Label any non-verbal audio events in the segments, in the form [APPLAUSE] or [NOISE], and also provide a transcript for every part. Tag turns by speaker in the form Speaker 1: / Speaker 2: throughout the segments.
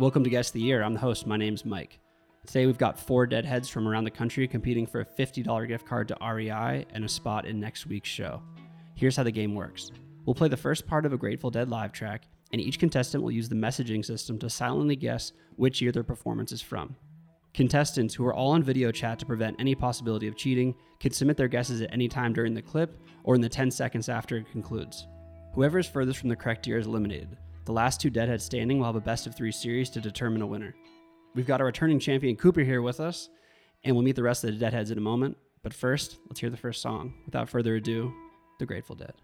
Speaker 1: Welcome to Guest of the Year. I'm the host. My name's Mike. Today we've got four deadheads from around the country competing for a $50 gift card to REI and a spot in next week's show. Here's how the game works we'll play the first part of a Grateful Dead live track, and each contestant will use the messaging system to silently guess which year their performance is from. Contestants who are all on video chat to prevent any possibility of cheating can submit their guesses at any time during the clip or in the 10 seconds after it concludes. Whoever is furthest from the correct year is eliminated. The last two Deadheads standing will have a best of three series to determine a winner. We've got our returning champion Cooper here with us, and we'll meet the rest of the Deadheads in a moment. But first, let's hear the first song. Without further ado, The Grateful Dead.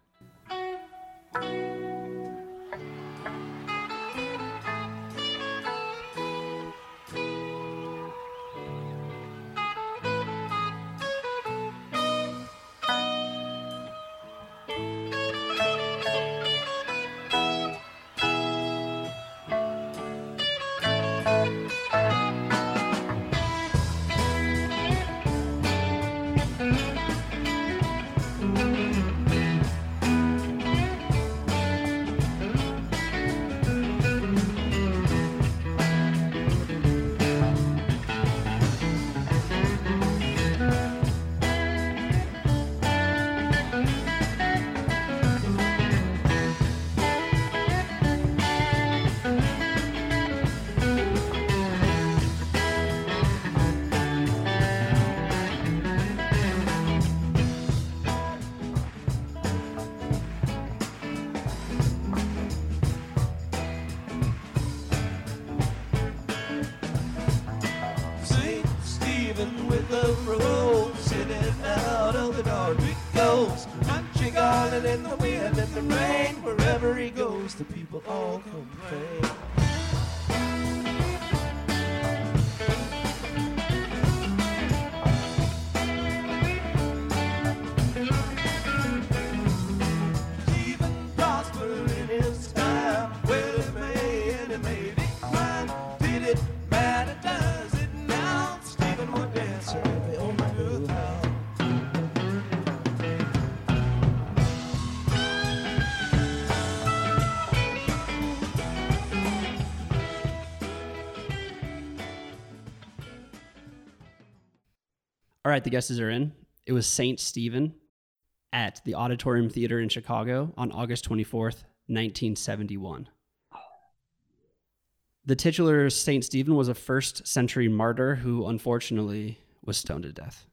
Speaker 1: Right, the guesses are in. It was St. Stephen at the Auditorium Theater in Chicago on August 24th, 1971. The titular St. Stephen was a first century martyr who unfortunately was stoned to death.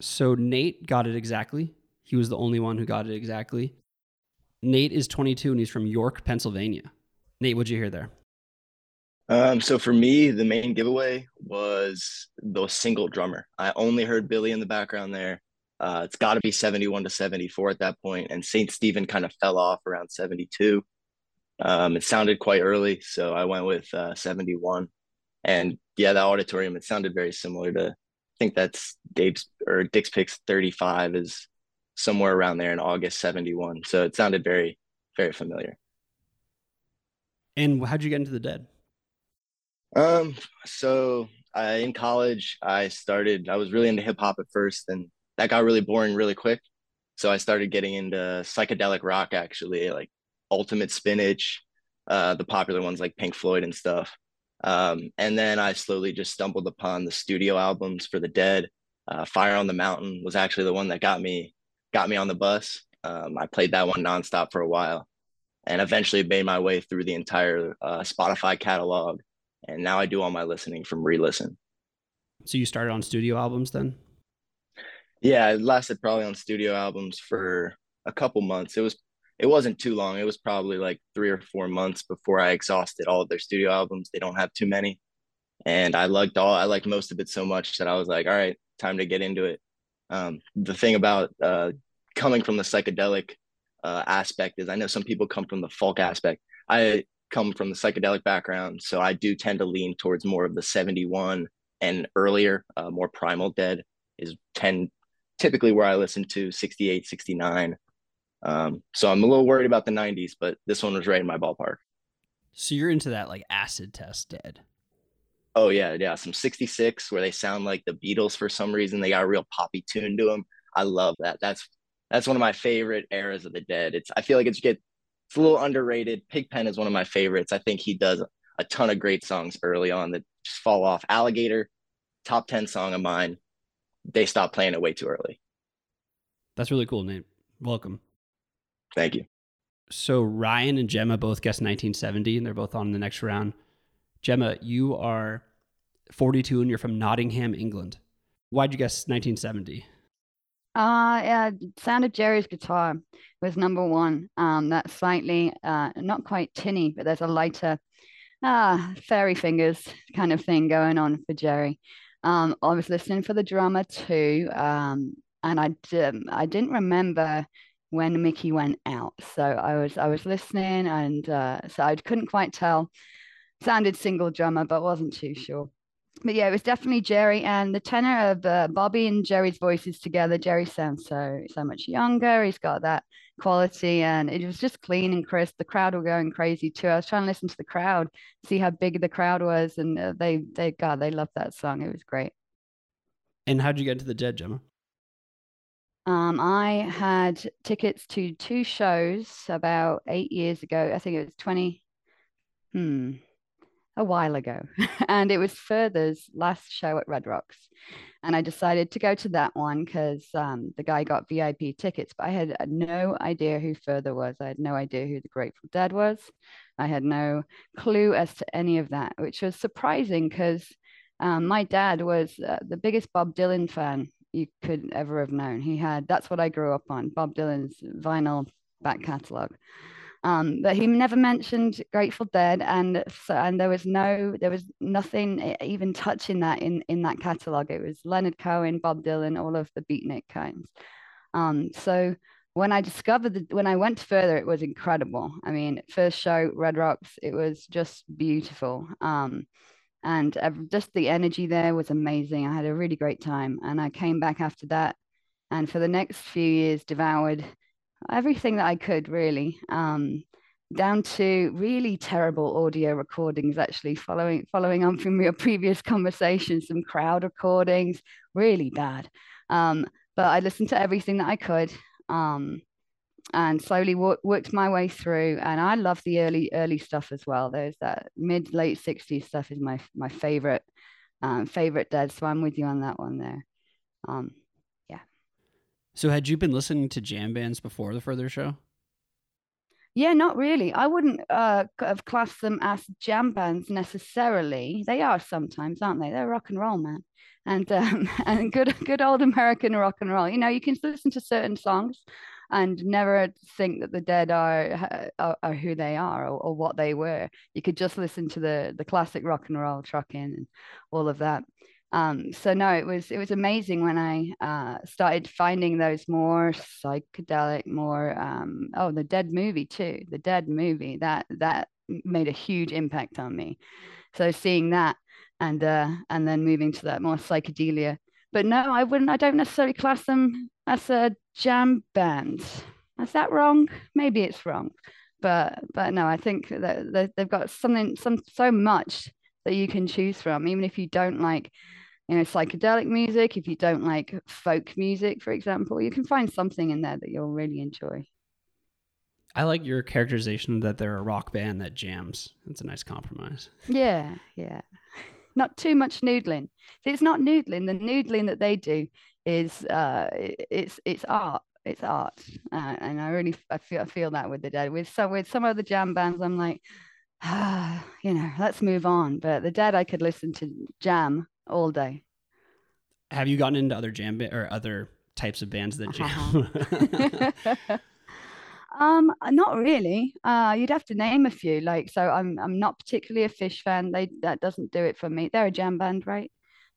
Speaker 1: So Nate got it exactly. He was the only one who got it exactly. Nate is 22 and he's from York, Pennsylvania. Nate, what'd you hear there?
Speaker 2: Um, so for me, the main giveaway was the single drummer. I only heard Billy in the background there. Uh, it's got to be 71 to 74 at that point, and St. Stephen kind of fell off around 72. Um, it sounded quite early, so I went with uh, 71. And yeah, the auditorium, it sounded very similar to, I think that's Dave's or Dick's Picks 35 is somewhere around there in August 71. So it sounded very, very familiar.
Speaker 1: And how'd you get into the dead?
Speaker 2: Um, so I in college I started I was really into hip hop at first and that got really boring really quick. So I started getting into psychedelic rock actually, like Ultimate Spinach, uh the popular ones like Pink Floyd and stuff. Um, and then I slowly just stumbled upon the studio albums for the Dead. Uh, Fire on the Mountain was actually the one that got me got me on the bus. Um, I played that one nonstop for a while, and eventually made my way through the entire uh, Spotify catalog and now I do all my listening from Relisten.
Speaker 1: So you started on studio albums then?
Speaker 2: Yeah, it lasted probably on studio albums for a couple months. It was it wasn't too long. It was probably like three or four months before I exhausted all of their studio albums. They don't have too many, and I liked all. I liked most of it so much that I was like, all right, time to get into it. Um, the thing about uh, coming from the psychedelic uh, aspect is, I know some people come from the folk aspect. I come from the psychedelic background, so I do tend to lean towards more of the 71 and earlier, uh, more primal dead is 10 typically where I listen to 68, 69. Um, so I'm a little worried about the 90s, but this one was right in my ballpark.
Speaker 1: So you're into that like acid test dead.
Speaker 2: Oh yeah, yeah, some 66 where they sound like the Beatles for some reason. They got a real poppy tune to them. I love that. That's that's one of my favorite eras of the Dead. It's I feel like it's get it's a little underrated. Pigpen is one of my favorites. I think he does a ton of great songs early on that just fall off. Alligator, top 10 song of mine. They stopped playing it way too early.
Speaker 1: That's really cool, Nate. Welcome.
Speaker 2: Thank you.
Speaker 1: So Ryan and Gemma both guessed 1970, and they're both on the next round. Gemma, you are 42 and you're from Nottingham, England. Why'd you guess 1970?
Speaker 3: Uh, yeah, Sound of Jerry's guitar was number one. Um, that slightly, uh, not quite tinny, but there's a lighter, ah, fairy fingers kind of thing going on for Jerry. Um, I was listening for the drummer too. Um, and I, um, I didn't remember when Mickey went out. So I was, I was listening and, uh, so I couldn't quite tell. Sounded single drummer, but wasn't too sure but yeah, it was definitely Jerry and the tenor of uh, Bobby and Jerry's voices together. Jerry sounds so so much younger. He's got that quality, and it was just clean and crisp. The crowd were going crazy too. I was trying to listen to the crowd, see how big the crowd was, and uh, they they God they loved that song. It was great.
Speaker 1: And how'd you get into the Dead, Gemma?
Speaker 3: Um, I had tickets to two shows about eight years ago. I think it was twenty. Hmm, a while ago, [LAUGHS] and it was Further's last show at Red Rocks. And I decided to go to that one because um, the guy got VIP tickets, but I had no idea who Further was. I had no idea who the Grateful Dead was. I had no clue as to any of that, which was surprising because um, my dad was uh, the biggest Bob Dylan fan you could ever have known. He had that's what I grew up on Bob Dylan's vinyl back catalog. Um, but he never mentioned Grateful Dead, and so and there was no, there was nothing even touching that in in that catalog. It was Leonard Cohen, Bob Dylan, all of the beatnik kinds. Um, so when I discovered that, when I went further, it was incredible. I mean, first show, Red Rocks, it was just beautiful. Um, and just the energy there was amazing. I had a really great time, and I came back after that, and for the next few years, devoured everything that I could really, um, down to really terrible audio recordings. Actually, following following on from your [LAUGHS] previous conversation, some crowd recordings, really bad. Um, but I listened to everything that I could. Um, and slowly worked my way through and i love the early early stuff as well there's that mid late 60s stuff is my my favorite um, favorite dead so i'm with you on that one there um,
Speaker 1: so, had you been listening to jam bands before the further show?
Speaker 3: Yeah, not really. I wouldn't uh, have classed them as jam bands necessarily. They are sometimes, aren't they? They're rock and roll, man, and [LAUGHS] um, and good good old American rock and roll. You know, you can listen to certain songs and never think that the dead are are, are who they are or, or, what they were. You could just listen to the the classic rock and roll trucking and all of that. Um, so no, it was it was amazing when I uh, started finding those more psychedelic, more um, oh the Dead movie too, the Dead movie that that made a huge impact on me. So seeing that and uh, and then moving to that more psychedelia. But no, I wouldn't. I don't necessarily class them as a jam band. Is that wrong? Maybe it's wrong, but but no, I think that they've got something some so much that you can choose from, even if you don't like you know psychedelic music if you don't like folk music for example you can find something in there that you'll really enjoy.
Speaker 1: I like your characterization that they're a rock band that jams. It's a nice compromise.
Speaker 3: Yeah yeah. [LAUGHS] Not too much noodling. It's not noodling. The noodling that they do is uh it's it's art. It's art. Uh, and i really I feel, I feel that with the dead with some with some of the jam bands i'm like ah [SIGHS] you know let's move on. But the dead i could listen to jam all day.
Speaker 1: Have you gotten into other jam ba- or other types of bands that jam?
Speaker 3: Uh-huh. [LAUGHS] um, not really. Uh, you'd have to name a few. Like, so I'm I'm not particularly a Phish fan. They that doesn't do it for me. They're a jam band, right?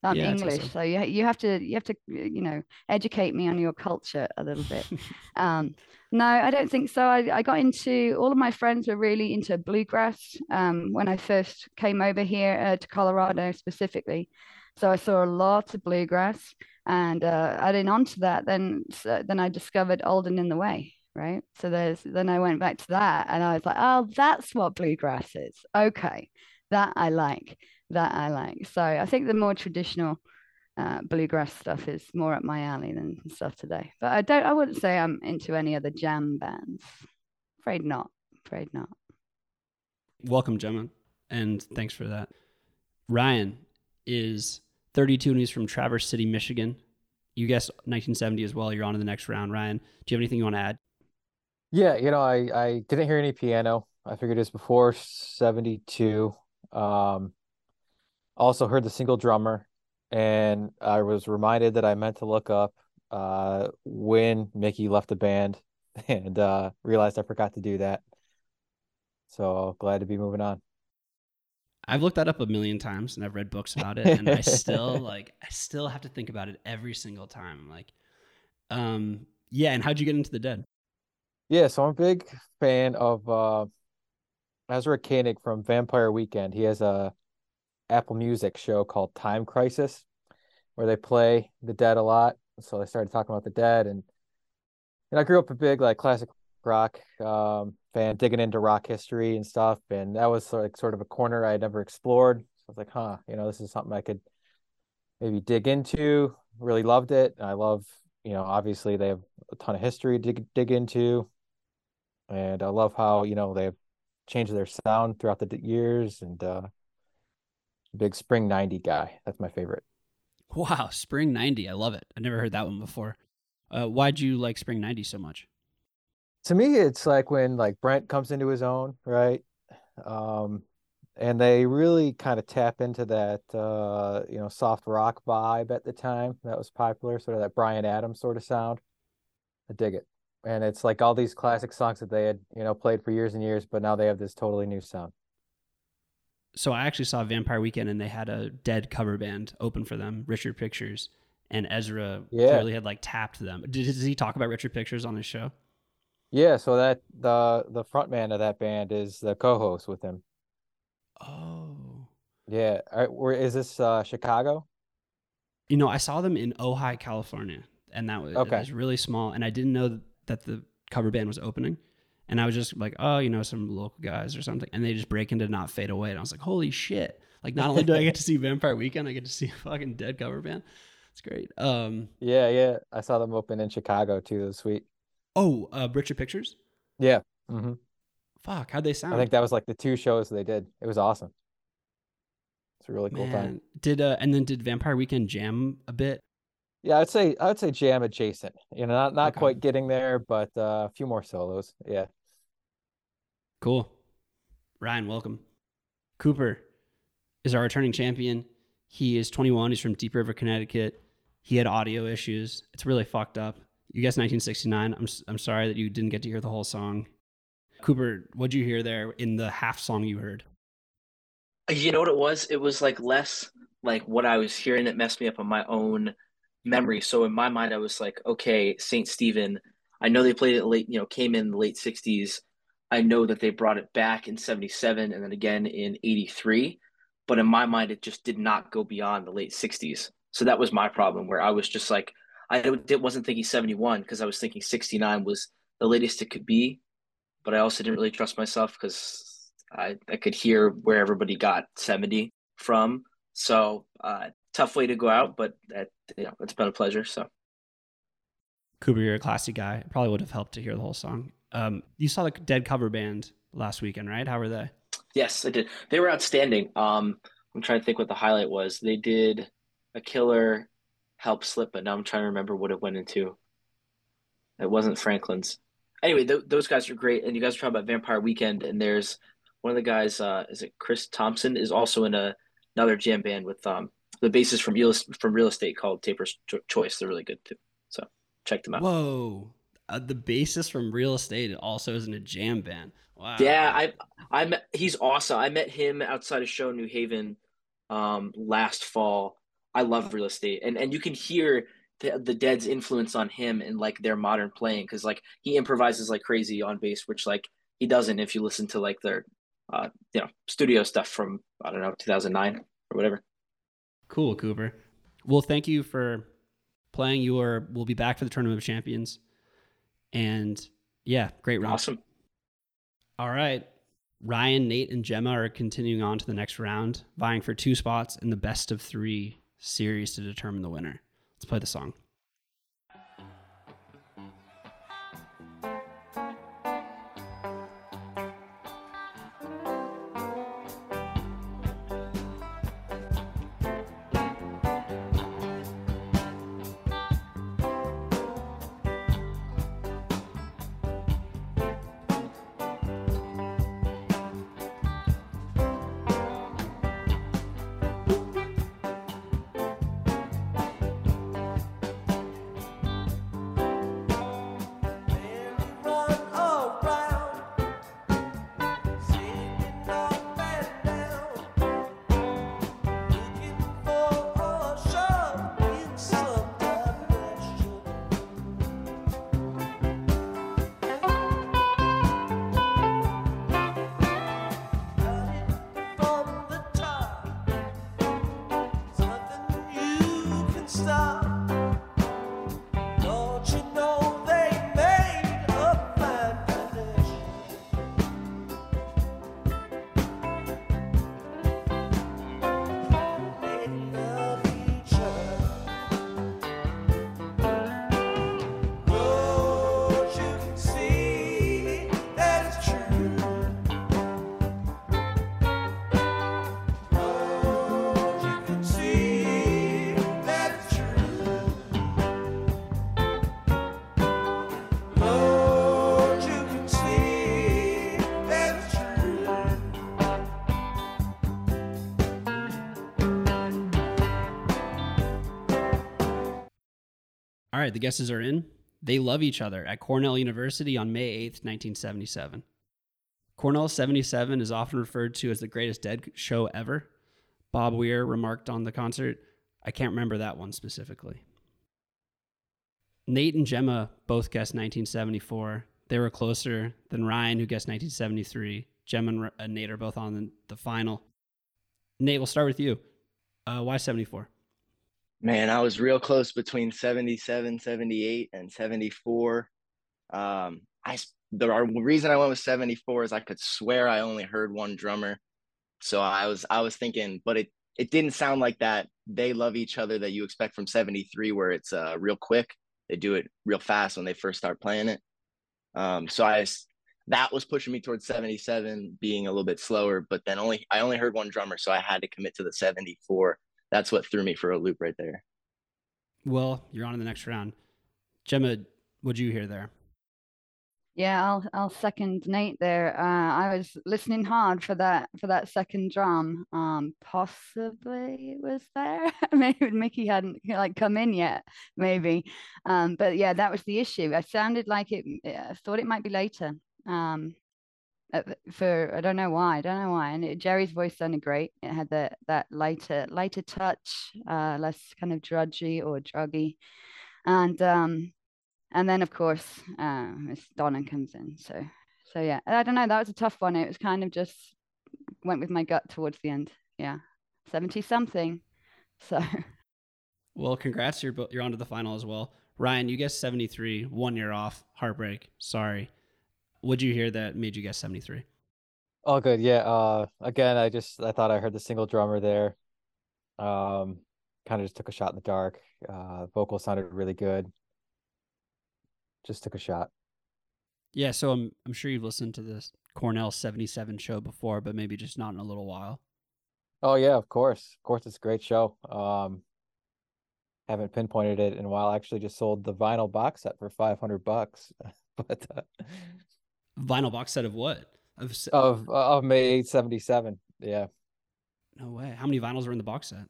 Speaker 3: I'm yeah, English, so. so. you you have to you have to you know educate me on your culture a little bit. [LAUGHS] um, no, I don't think so. I, I got into all of my friends were really into bluegrass um, when I first came over here uh, to Colorado specifically. So I saw a lot of bluegrass, and uh, adding on to that, then so, then I discovered Old and in the Way, right? So there's then I went back to that, and I was like, oh, that's what bluegrass is. Okay, that I like. That I like. So I think the more traditional uh, bluegrass stuff is more up my alley than stuff today. But I don't. I wouldn't say I'm into any other jam bands. Afraid not. Afraid not.
Speaker 1: Welcome, Gemma. and thanks for that. Ryan is 32 and he's from Traverse City, Michigan. You guessed 1970 as well. You're on to the next round. Ryan, do you have anything you want to add?
Speaker 4: Yeah, you know, I I didn't hear any piano. I figured it was before 72. Um, also heard the single drummer, and I was reminded that I meant to look up uh when Mickey left the band [LAUGHS] and uh realized I forgot to do that. So glad to be moving on.
Speaker 1: I've looked that up a million times and I've read books about it, and I still [LAUGHS] like I still have to think about it every single time. Like, um, yeah. And how'd you get into the Dead?
Speaker 4: Yeah, so I'm a big fan of uh Ezra Koenig from Vampire Weekend. He has a Apple Music show called Time Crisis where they play the Dead a lot. So I started talking about the Dead and and I grew up a big like classic rock um fan, digging into rock history and stuff. And that was like sort of a corner I had never explored. So I was like, huh, you know, this is something I could maybe dig into. Really loved it. I love, you know, obviously they have a ton of history to dig, into. And I love how, you know, they've changed their sound throughout the years and uh big spring 90 guy. That's my favorite.
Speaker 1: Wow, Spring '90. I love it. I never heard that one before. Uh, why'd you like Spring '90 so much?
Speaker 4: To me it's like when like Brent comes into his own, right? Um and they really kind of tap into that uh you know soft rock vibe at the time that was popular, sort of that Bryan Adams sort of sound. I dig it. And it's like all these classic songs that they had, you know, played for years and years, but now they have this totally new sound.
Speaker 1: So I actually saw Vampire Weekend, and they had a Dead cover band open for them, Richard Pictures, and Ezra
Speaker 4: Yeah.
Speaker 1: clearly had like tapped them. Did, did he talk about Richard Pictures on his show?
Speaker 4: Yeah, so that the the front man of that band is the co-host with him.
Speaker 1: Oh,
Speaker 4: Yeah. All right, where is this uh Chicago?
Speaker 1: you know, I saw them in Ojai, California, and that was,
Speaker 4: Okay.
Speaker 1: it was really small, and I didn't know that the cover band was opening. And I was just like, oh, you know, some local guys or something. And they just break into Not Fade Away. And I was like, holy shit. Like, not only do I get to see [LAUGHS] Vampire Weekend, I get to see a fucking dead cover band. It's great. Um,
Speaker 4: Yeah, yeah. I saw them open in Chicago too. It was sweet.
Speaker 1: Oh, uh, Richard Pictures?
Speaker 4: Yeah. hmm
Speaker 1: Fuck, how'd they sound?
Speaker 4: I think that was like the two shows they did. It was awesome. It's a really cool time.
Speaker 1: Did uh, and then did Vampire Weekend jam a bit?
Speaker 4: Yeah, I'd say I'd say jam adjacent. You know, not not
Speaker 1: Okay.
Speaker 4: quite getting there, but uh, a few more solos. Yeah.
Speaker 1: Cool. Ryan, welcome. Cooper is our returning champion. He is 21. He's from Deep River, Connecticut. He had audio issues. It's really fucked up. You guessed 1969. I'm I'm sorry that you didn't get to hear the whole song. Cooper, what'd you hear there in the half song you heard?
Speaker 5: Uh, you know what it was? It was like less like what I was hearing that messed me up on my own memory. So in my mind, I was like, okay, Saint Stephen. I know they played it late, you know, came in the late '60s. I know that they brought it back in '77 and then again in '83. But in my mind, it just did not go beyond the late '60s. So that was my problem, where I was just like, I wasn't thinking '71 because I was thinking '69 was the latest it could be. But I also didn't really trust myself because I, I could hear where everybody got 70 from. So uh, tough way to go out, but that, you know, it's been a pleasure. So
Speaker 1: Cooper, you're a classy guy. It probably would have helped to hear the whole song. Um, you saw the Dead cover band last weekend, right? How were they?
Speaker 5: yes, I did. They were outstanding. Um, I'm trying to think what the highlight was. They did a killer help slip, but now I'm trying to remember what it went into. It wasn't Franklin's. Anyway, th- those guys are great. And you guys are talking about Vampire Weekend, and there's one of the guys, uh, is it Chris Tomson, is also in a, another jam band with um, the bassist from real, from real estate called Taper's Cho- Choice. They're really good too. So check them out.
Speaker 1: Whoa. Uh, the bassist from Real Estate also is in a jam band. Wow.
Speaker 5: Yeah, I I met he's awesome. I met him outside a show in New Haven um last fall. I love real estate. And and you can hear the the Dead's influence on him and like their modern playing cuz like he improvises like crazy on bass which like he doesn't if you listen to like their uh you know studio stuff from I don't know 2009 or whatever.
Speaker 1: Cool, Cooper. Well, thank you for playing. You are we'll be back for the Tournament of Champions. And yeah, great round.
Speaker 5: Awesome.
Speaker 1: All right. Ryan, Nate, and Gemma are continuing on to the next round, vying for two spots in the best of three series to determine the winner. Let's play the song. Right, the guesses are in. They love each other at Cornell University on May 8th, 1977. Cornell 77 is often referred to as the greatest dead show ever. Bob Weir remarked on the concert, I can't remember that one specifically. Nate and Gemma both guessed 1974. They were closer than Ryan, who guessed 1973. Gemma and Nate are both on the, the final. Nate, we'll start with you. Uh, why 74?
Speaker 2: Man, I was real close between 77, 78, and 74. Um, I the reason I went with 74 is I could swear I only heard one drummer. So I was I was thinking, but it it didn't sound like that they love each other that you expect from 73 where it's uh real quick. They do it real fast when they first start playing it. Um, so I that was pushing me towards 77 being a little bit slower, but then only I only heard one drummer, so I had to commit to the 74 that's what threw me for a loop right there.
Speaker 1: Well, you're on in the next round. Gemma, what'd you hear there?
Speaker 3: Yeah, I'll I'll second Nate there. Uh, I was listening hard for that for that second drum. Um, possibly it was there. [LAUGHS] Maybe Mickey hadn't like come in yet. Maybe, um, but yeah, that was the issue. I sounded like it. I thought it might be later. Um, for I don't know why. I don't know why. And it, Jerry's voice sounded great. It had that that lighter lighter touch, uh, less kind of drudgy or druggy, and um and then of course uh Miss Donna comes in. So so yeah, I don't know. That was a tough one. It was kind of just went with my gut towards the end. Yeah, seventy something. So [LAUGHS]
Speaker 1: Well, congrats. You're, you're on to the final as well. Ryan, you guessed 73, one year off. Heartbreak. Sorry. What'd you hear that made you guess 73?
Speaker 4: Oh, good. Yeah. Uh, again, I just I thought I heard the single drummer there. Um, kind of just took a shot in the dark. Uh, vocal sounded really good. Just took a shot.
Speaker 1: Yeah, so I'm I'm sure you've listened to this Cornell 77 show before, but maybe just not in a little while.
Speaker 4: Oh yeah, of course. Of course, it's a great show. Um, haven't pinpointed it in a while. I actually just sold the vinyl box set for 500 bucks. [LAUGHS] But uh,
Speaker 1: Vinyl box set of what? Of
Speaker 4: of of May 877. Yeah.
Speaker 1: no way. How many vinyls are in the box set?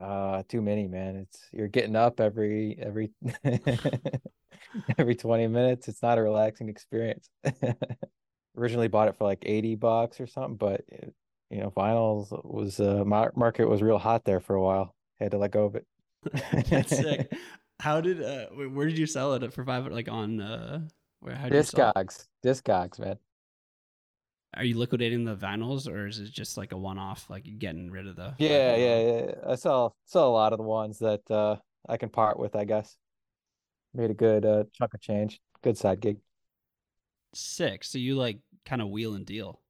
Speaker 4: Uh, too many, man. It's you're getting up every every [LAUGHS] every 20 minutes. It's not a relaxing experience. [LAUGHS] Originally bought it for like 80 bucks or something, but it, you know, vinyls was uh mar- market was real hot there for a while. Had to let go of it. [LAUGHS]
Speaker 1: That's sick. How did uh where did you sell it for five like on uh where how?
Speaker 4: Discogs, Discogs, man.
Speaker 1: Are you liquidating the vinyls or is it just like a one off like getting rid of the
Speaker 4: Yeah,
Speaker 1: vinyl?
Speaker 4: yeah, yeah. I saw saw a lot of the ones that uh I can part with, I guess. Made a good uh chunk of change. Good side gig.
Speaker 1: Sick. So you like kind of wheel and deal.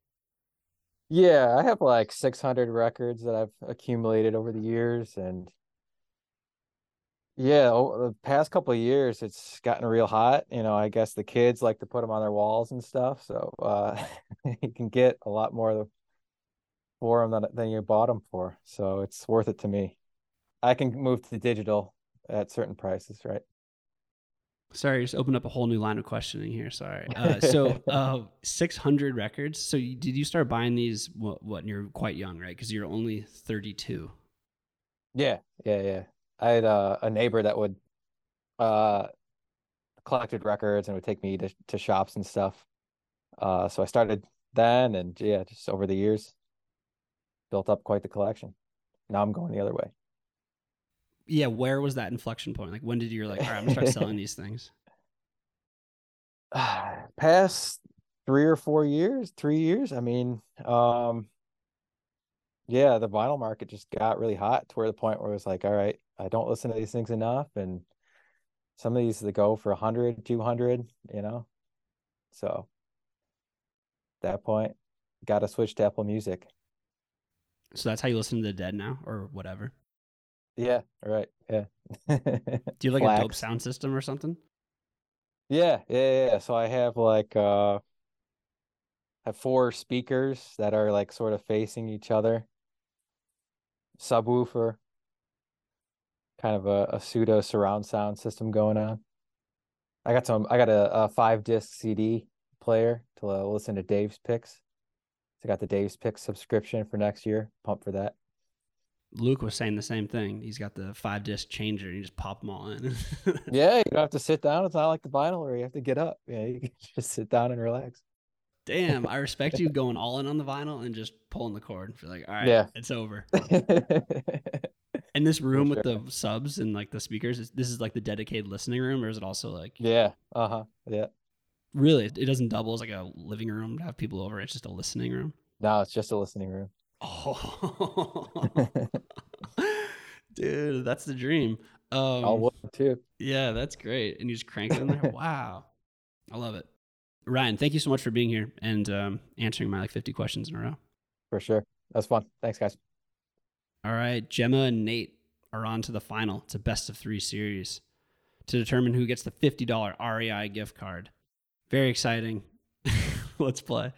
Speaker 4: Yeah, I have like 600 records that I've accumulated over the years and yeah, the past couple of years it's gotten real hot. You know, I guess the kids like to put them on their walls and stuff, so uh [LAUGHS] you can get a lot more for them than than you bought them for. So it's worth it to me. I can move to digital at certain prices, right?
Speaker 1: Sorry, just opened up a whole new line of questioning here. Sorry. Uh, so, [LAUGHS] uh, 600 records. So, you, did you start buying these what, what when you're quite young, right? Because you're only 32.
Speaker 4: Yeah, yeah, yeah. I had uh, a neighbor that would uh collected records and would take me to to shops and stuff. Uh, so I started then, and yeah, just over the years, built up quite the collection. Now I'm going the other way.
Speaker 1: Yeah. Where was that inflection point? Like, when did you like, all right, I'm gonna start selling [LAUGHS] these things? [SIGHS]
Speaker 4: Past three or four years, three years. I mean, um, yeah, the vinyl market just got really hot to where the point where it was like, all right, I don't listen to these things enough, and some of these they go for 100, 200, you know. So at that point, got to switch to Apple Music.
Speaker 1: So that's how you listen to the Dead now, or whatever.
Speaker 4: Yeah, right. Yeah. [LAUGHS]
Speaker 1: Do you like a dope sound system or something?
Speaker 4: Yeah, yeah, yeah, yeah. So I have like uh have four speakers that are like sort of facing each other. Subwoofer, kind of a, a pseudo surround sound system going on. I got some I got a, a five disc CD player to uh, listen to Dave's picks. So I got the Dave's Picks subscription for next year. Pump for that.
Speaker 1: Luke was saying the same thing. He's got the five disc changer and you just pop them all in. [LAUGHS]
Speaker 4: Yeah, you don't have to sit down. It's not like the vinyl where you have to get up. Yeah, you can [LAUGHS] just sit down and relax.
Speaker 1: Damn, I respect you going all in on the vinyl and just pulling the cord. You're like, all right,
Speaker 4: Yeah.
Speaker 1: it's over. [LAUGHS] And this room with the subs and like the speakers, is, this is like the dedicated listening room, or is it also like Yeah.
Speaker 4: uh-huh. Yeah.
Speaker 1: really? It doesn't double as like a living room to have people over. It's just a listening room.
Speaker 4: No, it's just a listening room.
Speaker 1: Oh, [LAUGHS] dude, that's the dream. Um,
Speaker 4: All wood too.
Speaker 1: Yeah, that's great. And you just crank it in there. [LAUGHS] wow. I love it. Ryan, thank you so much for being here and um, answering my like 50 questions in a row.
Speaker 4: For sure. That's fun. Thanks, guys.
Speaker 1: All right. Gemma and Nate are on to the final. It's a best of three series to determine who gets the $50 REI gift card. Very exciting. [LAUGHS] Let's play.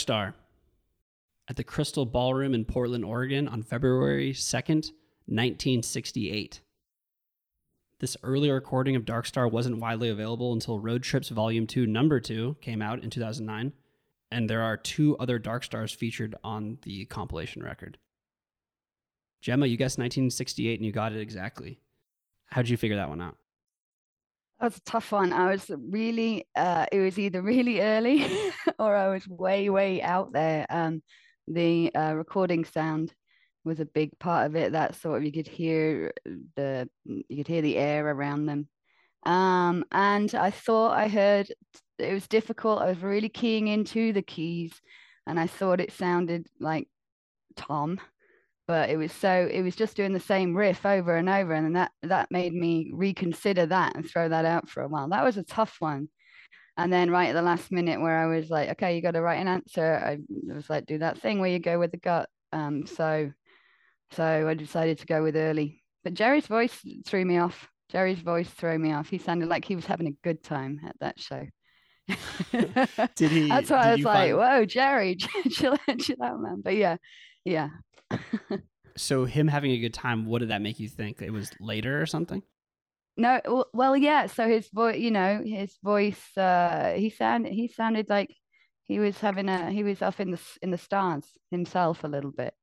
Speaker 1: Star at the Crystal Ballroom in Portland, Oregon on February 2nd, 1968. This early recording of Dark Star wasn't widely available until Road Trips Volume 2, Number 2 came out in 2009, and there are two other Dark Stars featured on the compilation record. Gemma, you guessed 1968 and you got it exactly. How'd you figure that one out?
Speaker 3: That's a tough one. I was really, uh, it was either [LAUGHS] really early [LAUGHS] or I was way, way out there. Um, the uh, recording sound was a big part of it. That sort of you could hear the you could hear the air around them. Um, and I thought I heard it was difficult. I was really keying into the keys, and I thought it sounded like Tom but it was so it was just doing the same riff over and over and that that made me reconsider that and throw that out for a while. That was a tough one. And then right at the last minute where i was like okay you got to write an answer i was like do that thing where you go with the gut. Um so so i decided to go with early. But jerry's voice threw me off. Jerry's voice threw me off. He sounded like he was having a good time at that show.
Speaker 1: Did he? [LAUGHS]
Speaker 3: that's why i was like
Speaker 1: find-
Speaker 3: whoa jerry [LAUGHS] chill chill out man. But yeah yeah
Speaker 1: So him having a good time, what did that make you think? It was later or something?
Speaker 3: No, well, yeah. So his voice, you know, his voice, uh, he sounded, he sounded like he was having a, he was off in the in the stars himself a little bit.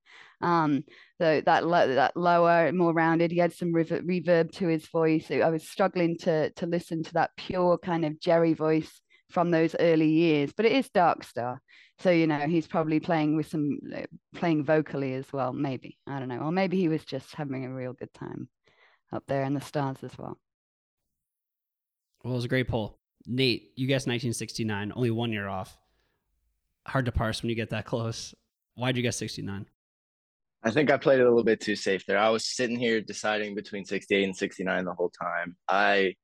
Speaker 3: Um, so that lo- that lower, more rounded. He had some rever- reverb to his voice. I was struggling to to listen to that pure kind of Jerry voice from those early years. But it is Dark Star, so you know he's probably playing with some uh, playing vocally as well. Maybe I don't know, or maybe he was just having a real good time up there in the stars as well.
Speaker 1: Well, it was a great poll. Nate, you guessed 1969, only one year off. Hard to parse when you get that close. Why'd you guess 69?
Speaker 2: I think I played it a little bit too safe there. I was sitting here deciding between 68 and 69 the whole time. I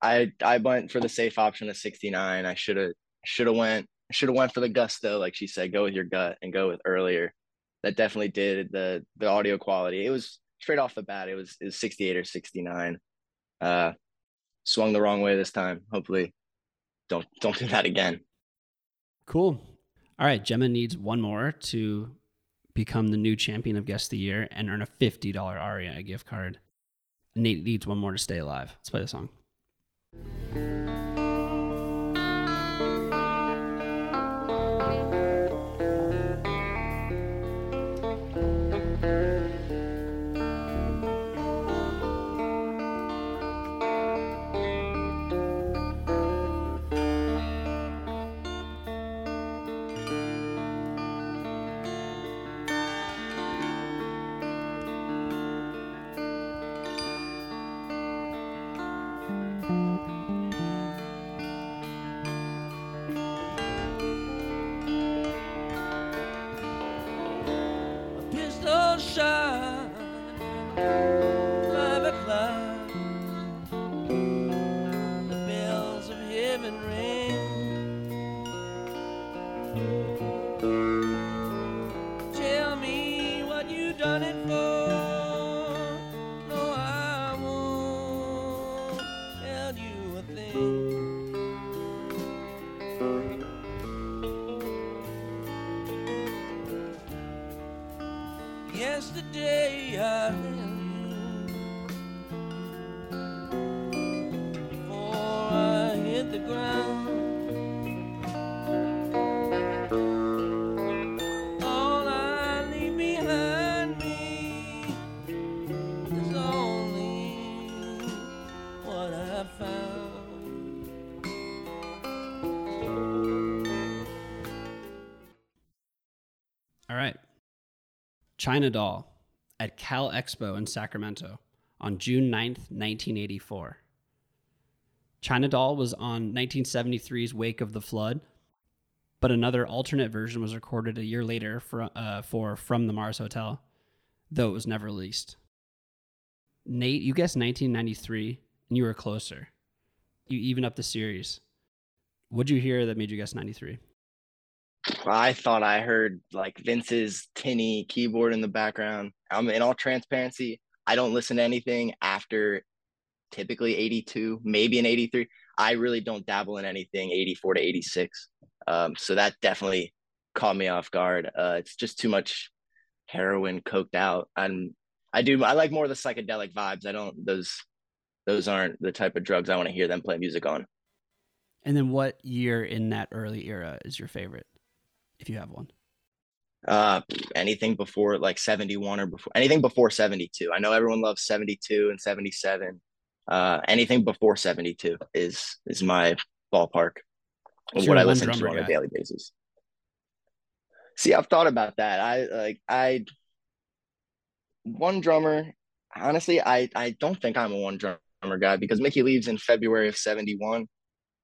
Speaker 2: I I went for the safe option of 69. I should have should have went should have went for the gusto like she said go with your gut and go with earlier. That definitely did the the audio quality. It was straight off the bat it was it was 68 or 69. Uh swung the wrong way this time. Hopefully don't don't do that again.
Speaker 1: Cool. All right, Gemma needs one more to become the new champion of Guest of the Year and earn a $50 REI gift card. Nate needs one more to stay alive. Let's play the song.
Speaker 6: A Yesterday I held you before I hit the ground. I I.
Speaker 1: All right. China Doll at Cal Expo in Sacramento on June 9th, 1984. China Doll was on 1973's Wake of the Flood, but another alternate version was recorded a year later for, uh, for From the Mars Hotel, though it was never released. Nate, you guessed 1993, and you were closer. You even up the series. What'd you hear that made you guess 93?
Speaker 2: I thought I heard like Vince's tinny keyboard in the background. I'm in all transparency. I don't listen to anything after typically 82, maybe an 83. I really don't dabble in anything 84 to 86. Um, so that definitely caught me off guard. Uh, it's just too much heroin coked out. I'm I do I like more the psychedelic vibes. I don't those those aren't the type of drugs I want to hear them play music on.
Speaker 1: And then what year in that early era is your favorite, if you have one?
Speaker 2: Uh, anything before like 71 or before anything before 72. I know everyone loves 72 and 77. Uh, anything before 72 is is my ballpark of what I listen to on a daily basis. See, I've thought about that. I like I one drummer. Honestly, I I don't think I'm a one drummer guy because Mickey leaves in February of 71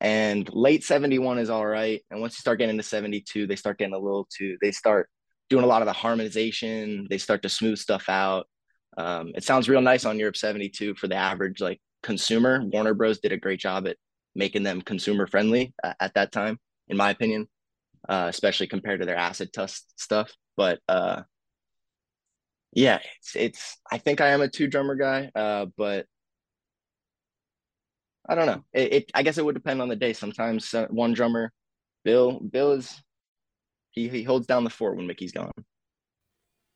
Speaker 2: and late 71 is all right. And once you start getting into 72, they start getting a little too they start doing a lot of the harmonization, they start to smooth stuff out. Um, it sounds real nice on Europe 72 for the average like consumer. Warner Bros did a great job at making them consumer friendly uh, at that time, in my opinion, uh, especially compared to their acid test stuff. But uh, yeah, it's it's. I think I am a two drummer guy, uh, but I don't know. It, it I guess it would depend on the day. Sometimes uh, one drummer, Bill, Bill is he he holds down the fort when Mickey's gone.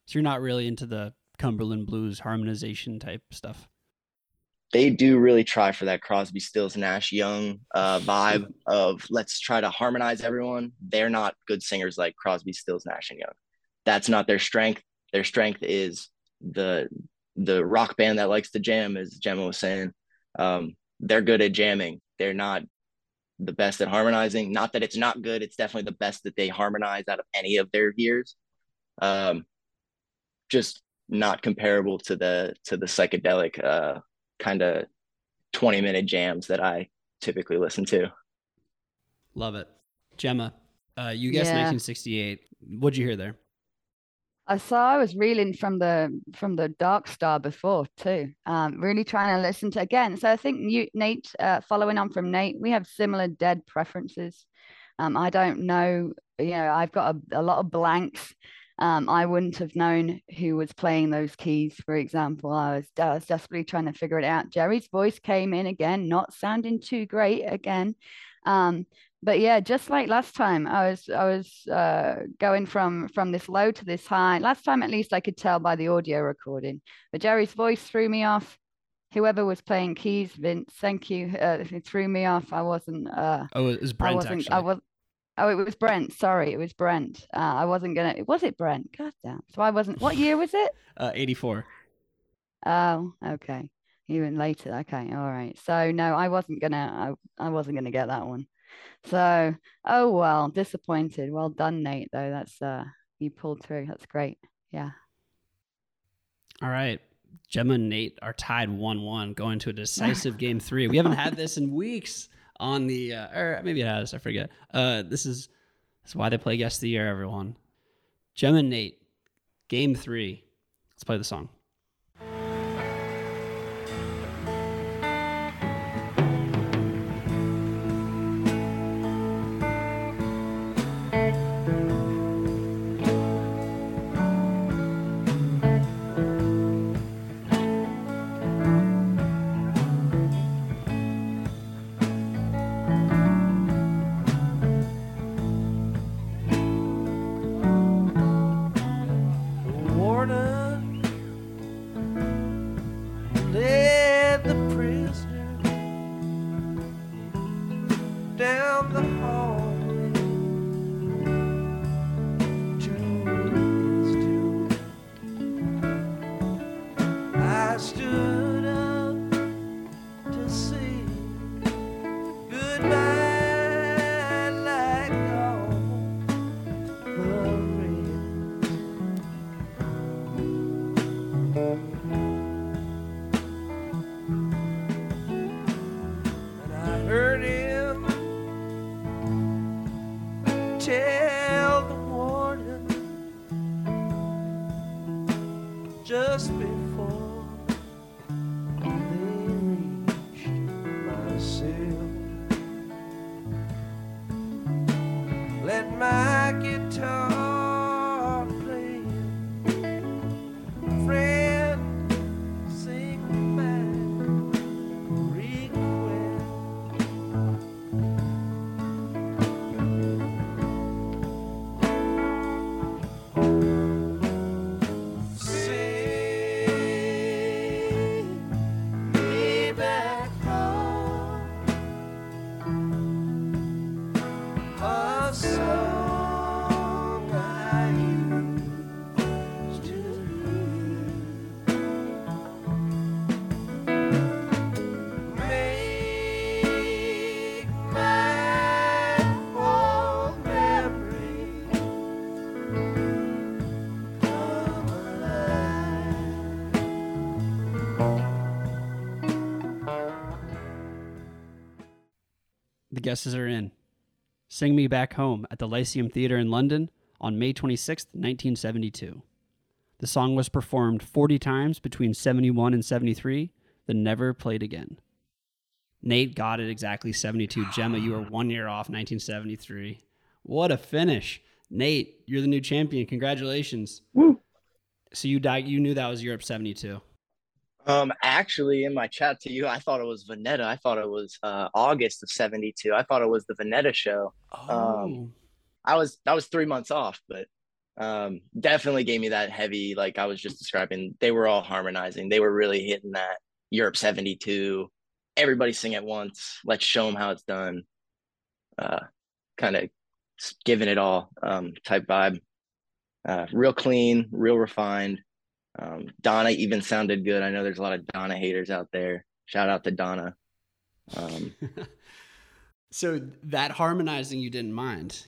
Speaker 1: So you're not really into the Cumberland blues harmonization type stuff.
Speaker 2: they do really try for that Crosby, Stills, Nash, Young uh, vibe of let's try to harmonize everyone. They're not good singers like Crosby, Stills, Nash, and Young. That's not their strength. Their strength is the the rock band that likes to jam, as Gemma was saying. Um, they're good at jamming. They're not the best at harmonizing. Not that it's not good; it's definitely the best that they harmonize out of any of their years. Um, just not comparable to the to the psychedelic uh, kind of twenty minute jams that I typically listen to.
Speaker 1: Love it, Gemma. Uh, you guessed
Speaker 3: Yeah.
Speaker 1: 1968. What'd you hear there?
Speaker 3: I saw I was reeling from the from the Dark Star before too. Um, really trying to listen to again. So I think Nate, uh, following on from Nate, we have similar dead preferences. Um, I don't know, you know, I've got a, a lot of blanks. Um, I wouldn't have known who was playing those keys, for example. I was, I was desperately trying to figure it out. Jerry's voice came in again, not sounding too great again. Um, but yeah, just like last time, I was I was uh, going from from this low to this high. Last time, at least, I could tell by the audio recording. But Jerry's voice threw me off. Whoever was playing keys, Vince, thank you, uh, it threw me off. I wasn't. Uh,
Speaker 1: Oh, it was
Speaker 3: I
Speaker 1: Brent
Speaker 3: wasn't.
Speaker 1: actually.
Speaker 3: I was. Oh, it was Brent. Sorry, it was Brent. Uh, I wasn't gonna. Was it Brent? God damn. So I wasn't. What year was it? [LAUGHS]
Speaker 1: uh, 84.
Speaker 3: Oh, okay. Even later. Okay, all right. So no, I wasn't gonna. I, I wasn't gonna get that one. So oh well, disappointed. Well done, Nate. Though that's uh, you pulled through. That's great. Yeah.
Speaker 1: All right. Gemma and Nate are tied 1 1 going to a decisive [LAUGHS] game three. We haven't had this in weeks on the, uh, or maybe it has, I forget. Uh, this is this is why they play Guest of the Year, everyone. Gemma and Nate, game three. Let's play the song. Guesses are in. Sing Me Back Home at the Lyceum Theatre in London on May 26th, 1972. The song was performed 40 times between 71 and 73, then never played again. Nate got it exactly 72. Gemma, you were one year off 1973. What a finish. Nate, you're the new champion. Congratulations.
Speaker 2: Woo.
Speaker 1: So you died, you knew that was Europe 72.
Speaker 2: Um, actually, in my chat to you, I thought it was Veneta. I thought it was uh, August of '72. I thought it was the Veneta show.
Speaker 1: Oh.
Speaker 2: I was I was three months off, but um, definitely gave me that heavy. Like I was just describing, they were all harmonizing. They were really hitting that Europe '72. Everybody sing at once. Let's show them how it's done. Uh, kind of giving it all um, type vibe. Uh, real clean, real refined. Um, Donna even sounded good. I know there's a lot of Donna haters out there. Shout out to Donna. Um, [LAUGHS]
Speaker 1: So that harmonizing you didn't mind.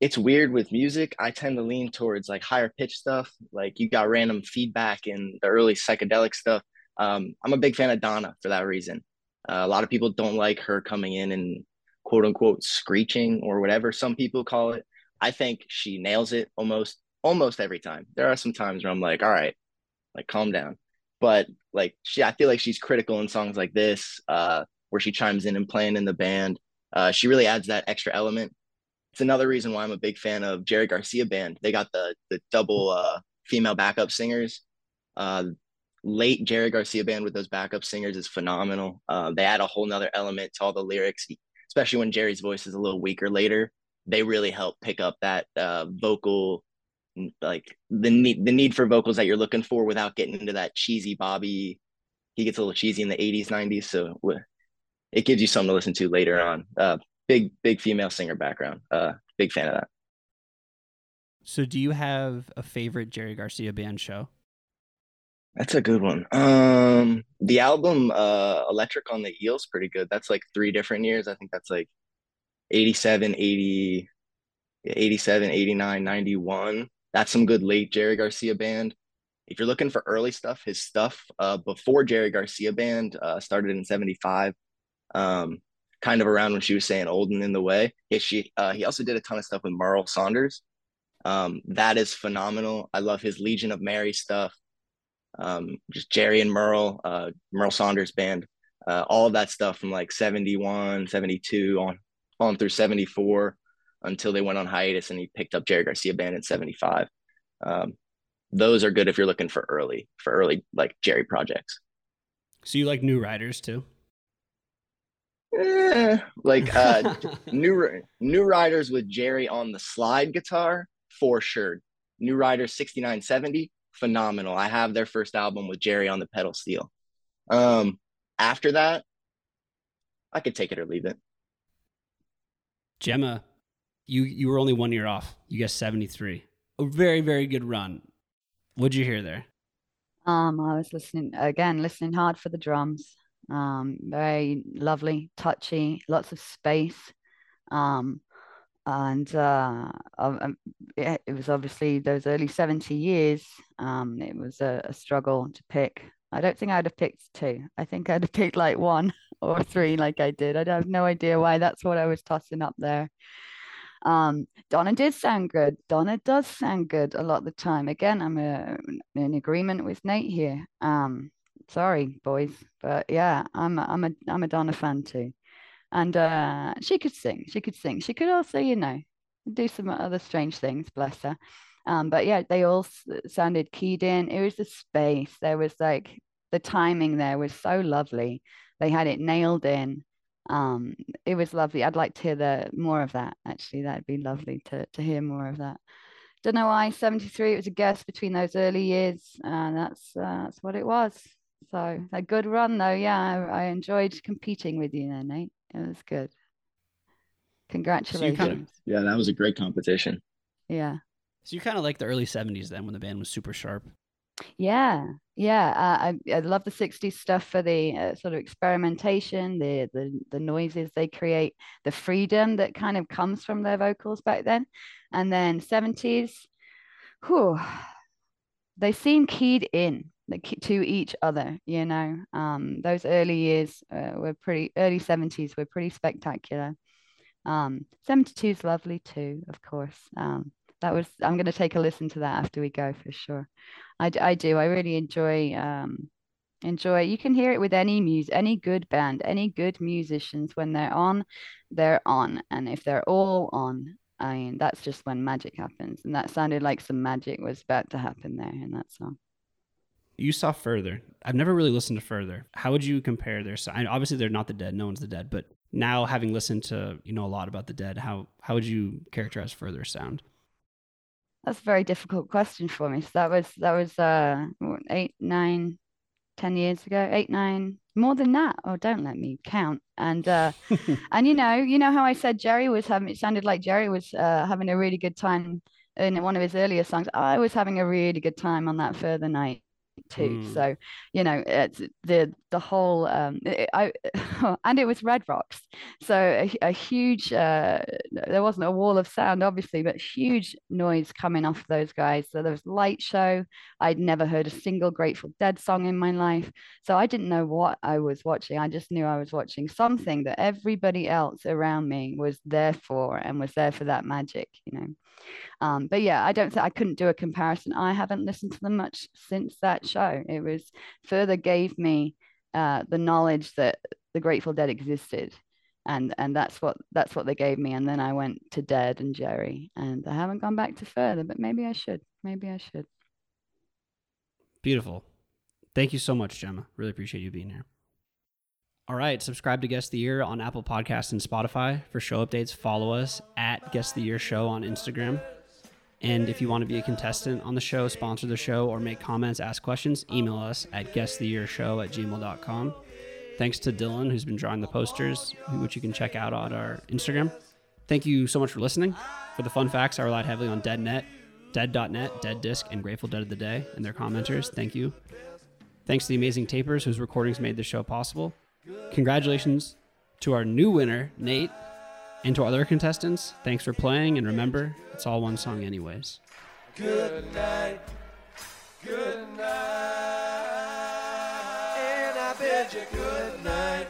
Speaker 2: It's weird with music. I tend to lean towards like higher pitch stuff. Like you got random feedback in the early psychedelic stuff. Um, I'm a big fan of Donna for that reason. Uh, a lot of people don't like her coming in and quote unquote screeching or whatever some people call it. I think she nails it almost almost every time. There are some times where I'm like, all right, like calm down. But like she I feel like she's critical in songs like this, uh, where she chimes in and playing in the band. Uh, she really adds that extra element. It's another reason why I'm a big fan of Jerry Garcia band. They got the the double uh, female backup singers. Uh, late Jerry Garcia band with those backup singers is phenomenal. Uh, they add a whole nother element to all the lyrics, especially when Jerry's voice is a little weaker later. They really help pick up that uh, vocal, like the need the need for vocals that you're looking for without getting into that cheesy Bobby. He gets a little cheesy in the 80s, 90s, so it gives you something to listen to later on. Uh, big, big female singer background. Uh, big fan of that.
Speaker 1: So, do you have a favorite Jerry Garcia band show?
Speaker 2: That's a good one. Um, the album uh Electric on the Eel's pretty good. That's like three different years. I think that's like 87, 80, 87, 89, 91. That's some good late Jerry Garcia band. If you're looking for early stuff, his stuff uh before Jerry Garcia band uh started in 75. Um kind of around when she was saying old and in the way. Yeah, she uh he also did a ton of stuff with Merle Saunders. Um that is phenomenal. I love his Legion of Mary stuff um, just Jerry and Merle, uh, Merle Saunders band, uh, all of that stuff from like 71, 72 on, on through 74 until they went on hiatus and he picked up Jerry Garcia band in 75. Um, those are good if you're looking for early, for early like Jerry projects.
Speaker 1: So you like New Riders too?
Speaker 2: Eh, like uh, [LAUGHS] new new riders with Jerry on the slide guitar for sure. New Riders 6970 phenomenal. I have their first album with Jerry on the pedal steel. Um, after that, I could take it or leave it.
Speaker 1: Gemma, you you were only one year off. You guessed seventy three. A very very good run. What'd you hear there?
Speaker 3: Um, I was listening again, listening hard for the drums. Um, very lovely, touchy, lots of space. Um, and uh, um, it, it, was obviously those early 70 years um, it was a, a, struggle to pick i don't think i'd have picked two i think i'd have [LAUGHS] picked like one or three like i did i have no idea why that's what i was tossing up there um, donna did sound good donna does sound good a lot of the time again i'm a, in agreement with nate here um, sorry boys but yeah i'm a, i'm a i'm a donna fan too and uh, she could sing. She could sing. She could also, you know, do some other strange things. Bless her. Um, but yeah, they all sounded keyed in. It was the space. There was like the timing. There was so lovely. They had it nailed in. Um, it was lovely. I'd like to hear the more of that. Actually, that'd be lovely to to hear more of that. Don't know why 73. It was a guess between those early years, and that's uh, that's what it was. So a good run though. Yeah, I, I enjoyed competing with you there, Nate. It was good. Congratulations.
Speaker 2: So kind of, yeah, that was a great competition.
Speaker 3: Yeah.
Speaker 1: So you kind of like the early 70s then when the band was super sharp.
Speaker 3: Yeah, yeah. Uh, I I love the '60s stuff for the uh, sort of experimentation, the the the noises they create, the freedom that kind of comes from their vocals back then, and then '70s, whew, they seem keyed in to each other you know? Um, those early years uh, were pretty early 70s were pretty spectacular. Um, 72 is lovely too of course. Um, that was i'm going to take a listen to that after we go for sure i, I do i really enjoy um, enjoy you can hear it with any music any good band any good musicians when they're on they're on and if they're all on i mean that's just when magic happens and that sounded like some magic was about to happen there in that song
Speaker 1: you saw Further. I've never really listened to Further. How would you compare their sound? Obviously, they're not the Dead. No one's the Dead. But now, having listened to you know a lot about the Dead, how how would you characterize Further sound?
Speaker 3: That's a very difficult question for me. So that was that was uh eight nine ten years ago? Eight nine more than that. Oh don't let me count. And uh [LAUGHS] and you know you know how i said jerry was having it sounded like jerry was uh having a really good time in one of his earlier songs. I was having a really good time on that further night too.
Speaker 1: Mm.
Speaker 3: So, you know, it's the the whole um, it- I [LAUGHS] and it was Red Rocks, so a, a huge uh, there wasn't a wall of sound, obviously, but huge noise coming off those guys. So there was light show. I'd never heard a single Grateful Dead song in my life, so I didn't know what I was watching. I just knew I was watching something that everybody else around me was there for and was there for that magic, you know. Um, but yeah, I don't think I couldn't do a comparison. I haven't listened to them much since that show. It was further gave me uh, the knowledge that the Grateful Dead existed, and and that's what that's what they gave me. And then I went to Dead and Jerry, and I haven't gone back to further. But maybe I should. Maybe I should.
Speaker 1: Beautiful. Thank you so much, Gemma. Really appreciate you being here. All right, subscribe to Guess the Year on Apple Podcasts and Spotify for show updates. Follow us at Guess the Year Show on Instagram. And if you want to be a contestant on the show, sponsor the show, or make comments, ask questions, email us at guesttheyearshow at gmail.com. Thanks to Dylan, who's been drawing the posters, which you can check out on our Instagram. Thank you so much for listening. For the fun facts, I relied heavily on DeadNet, Dead.net, Dead Disc, and Grateful Dead of the Day and their commenters. Thank you. Thanks to the amazing tapers whose recordings made this show possible. Congratulations to our new winner, Nate, and to our other contestants. Thanks for playing, and remember, it's all one song, anyways.
Speaker 6: Good night. Good night. And I bid you good night.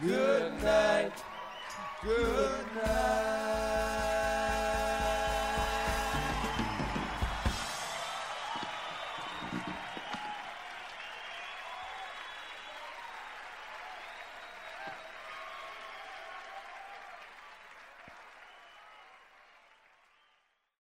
Speaker 6: Good night. Good night.